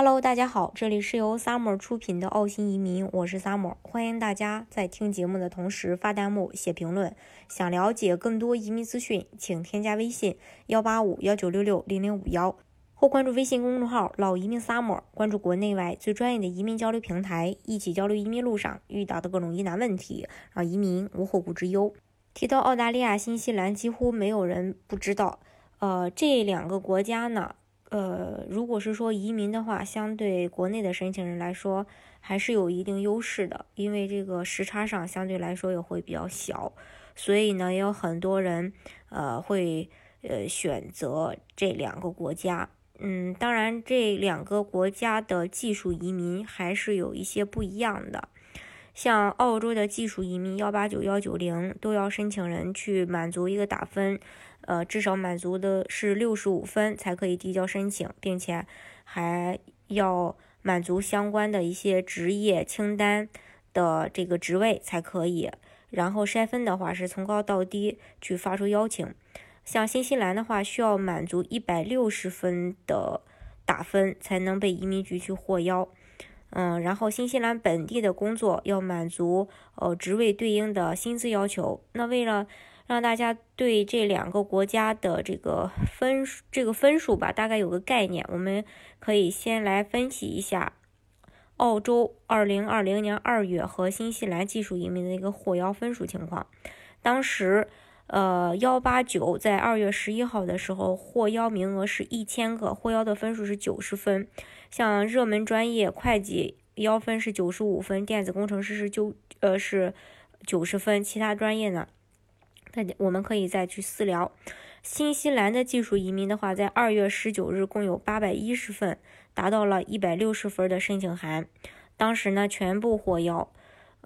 Hello，大家好，这里是由 Summer 出品的澳新移民，我是 Summer，欢迎大家在听节目的同时发弹幕、写评论。想了解更多移民资讯，请添加微信幺八五幺九六六零零五幺，或关注微信公众号“老移民 Summer”，关注国内外最专业的移民交流平台，一起交流移民路上遇到的各种疑难问题，让移民无后顾之忧。提到澳大利亚、新西兰，几乎没有人不知道。呃，这两个国家呢？呃，如果是说移民的话，相对国内的申请人来说，还是有一定优势的，因为这个时差上相对来说也会比较小，所以呢，也有很多人呃会呃选择这两个国家。嗯，当然这两个国家的技术移民还是有一些不一样的，像澳洲的技术移民幺八九幺九零都要申请人去满足一个打分。呃，至少满足的是六十五分才可以递交申请，并且还要满足相关的一些职业清单的这个职位才可以。然后筛分的话是从高到低去发出邀请。像新西兰的话，需要满足一百六十分的打分才能被移民局去获邀。嗯，然后新西兰本地的工作要满足呃职位对应的薪资要求。那为了让大家对这两个国家的这个分这个分数吧，大概有个概念。我们可以先来分析一下澳洲二零二零年二月和新西兰技术移民的一个获邀分数情况。当时，呃，幺八九在二月十一号的时候，获邀名额是一千个，获邀的分数是九十分。像热门专业会计邀分是九十五分，电子工程师是九呃是九十分，其他专业呢？那我们可以再去私聊。新西兰的技术移民的话，在二月十九日共有八百一十份，达到了一百六十分的申请函，当时呢全部获邀。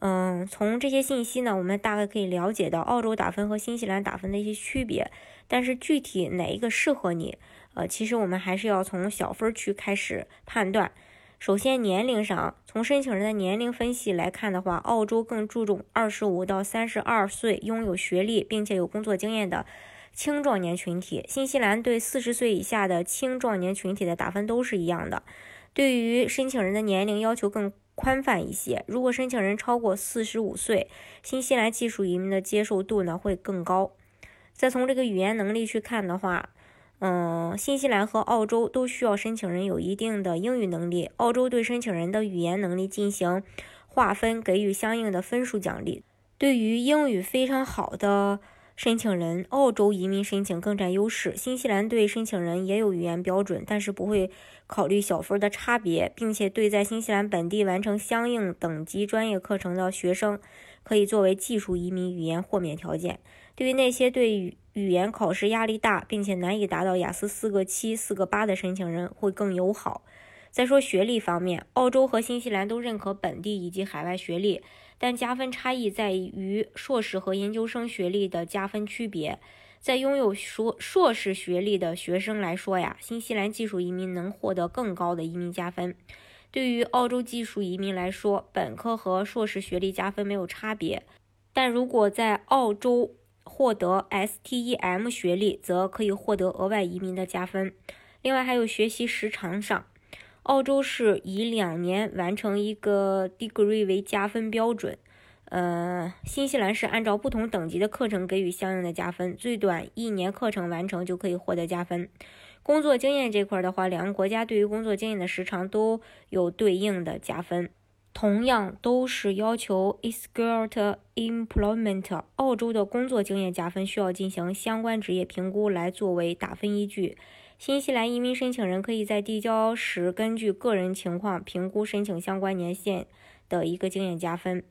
嗯，从这些信息呢，我们大概可以了解到澳洲打分和新西兰打分的一些区别。但是具体哪一个适合你，呃，其实我们还是要从小分区开始判断。首先，年龄上，从申请人的年龄分析来看的话，澳洲更注重二十五到三十二岁拥有学历并且有工作经验的青壮年群体。新西兰对四十岁以下的青壮年群体的打分都是一样的。对于申请人的年龄要求更宽泛一些。如果申请人超过四十五岁，新西兰技术移民的接受度呢会更高。再从这个语言能力去看的话，嗯，新西兰和澳洲都需要申请人有一定的英语能力。澳洲对申请人的语言能力进行划分，给予相应的分数奖励。对于英语非常好的申请人，澳洲移民申请更占优势。新西兰对申请人也有语言标准，但是不会考虑小分的差别，并且对在新西兰本地完成相应等级专业课程的学生，可以作为技术移民语言豁免条件。对于那些对语语言考试压力大，并且难以达到雅思四个七、四个八的申请人会更友好。再说学历方面，澳洲和新西兰都认可本地以及海外学历，但加分差异在于硕士和研究生学历的加分区别。在拥有硕硕士学历的学生来说呀，新西兰技术移民能获得更高的移民加分。对于澳洲技术移民来说，本科和硕士学历加分没有差别，但如果在澳洲，获得 STEM 学历，则可以获得额外移民的加分。另外，还有学习时长上，澳洲是以两年完成一个 degree 为加分标准，呃，新西兰是按照不同等级的课程给予相应的加分，最短一年课程完成就可以获得加分。工作经验这块的话，两个国家对于工作经验的时长都有对应的加分。同样都是要求 skilled employment，澳洲的工作经验加分需要进行相关职业评估来作为打分依据。新西兰移民申请人可以在递交时根据个人情况评估申请相关年限的一个经验加分。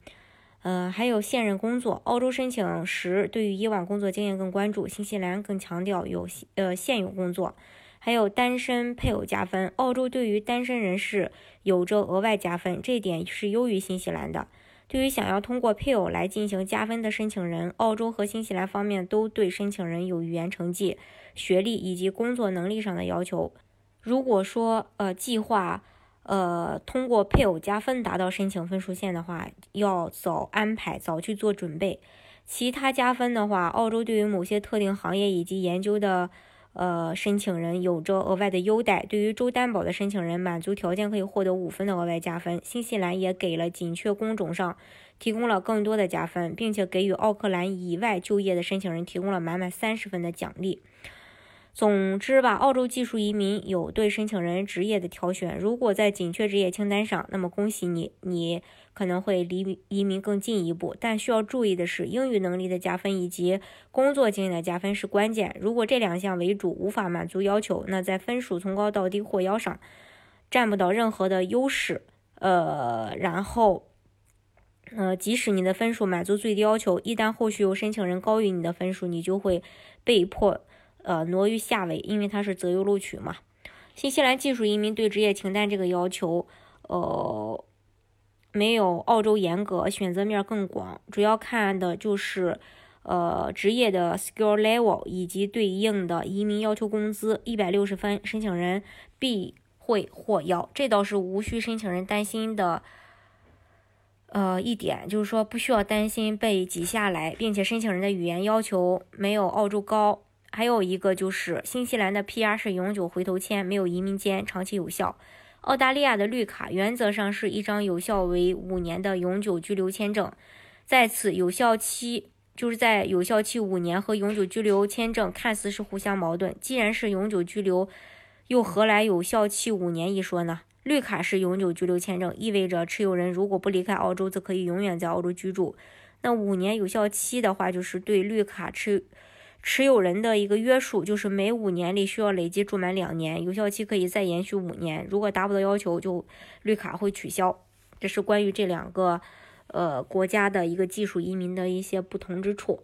呃，还有现任工作，澳洲申请时对于以往工作经验更关注，新西兰更强调有呃现有工作。还有单身配偶加分，澳洲对于单身人士有着额外加分，这点是优于新西兰的。对于想要通过配偶来进行加分的申请人，澳洲和新西兰方面都对申请人有语言成绩、学历以及工作能力上的要求。如果说呃计划呃通过配偶加分达到申请分数线的话，要早安排，早去做准备。其他加分的话，澳洲对于某些特定行业以及研究的。呃，申请人有着额外的优待。对于州担保的申请人，满足条件可以获得五分的额外加分。新西兰也给了紧缺工种上提供了更多的加分，并且给予奥克兰以外就业的申请人提供了满满三十分的奖励。总之吧，澳洲技术移民有对申请人职业的挑选。如果在紧缺职业清单上，那么恭喜你，你可能会离移民更进一步。但需要注意的是，英语能力的加分以及工作经验的加分是关键。如果这两项为主无法满足要求，那在分数从高到低或腰上占不到任何的优势。呃，然后，呃，即使你的分数满足最低要求，一旦后续有申请人高于你的分数，你就会被迫。呃，挪于下位，因为它是择优录取嘛。新西兰技术移民对职业清单这个要求，呃，没有澳洲严格，选择面更广，主要看的就是呃职业的 skill level 以及对应的移民要求工资。一百六十分，申请人必会获邀，这倒是无需申请人担心的。呃，一点就是说不需要担心被挤下来，并且申请人的语言要求没有澳洲高。还有一个就是新西兰的 PR 是永久回头签，没有移民监，长期有效。澳大利亚的绿卡原则上是一张有效为五年的永久居留签证，在此有效期就是在有效期五年和永久居留签证看似是互相矛盾。既然是永久居留，又何来有效期五年一说呢？绿卡是永久居留签证，意味着持有人如果不离开澳洲，则可以永远在澳洲居住。那五年有效期的话，就是对绿卡持。持有人的一个约束就是每五年里需要累计住满两年，有效期可以再延续五年。如果达不到要求，就绿卡会取消。这是关于这两个呃国家的一个技术移民的一些不同之处。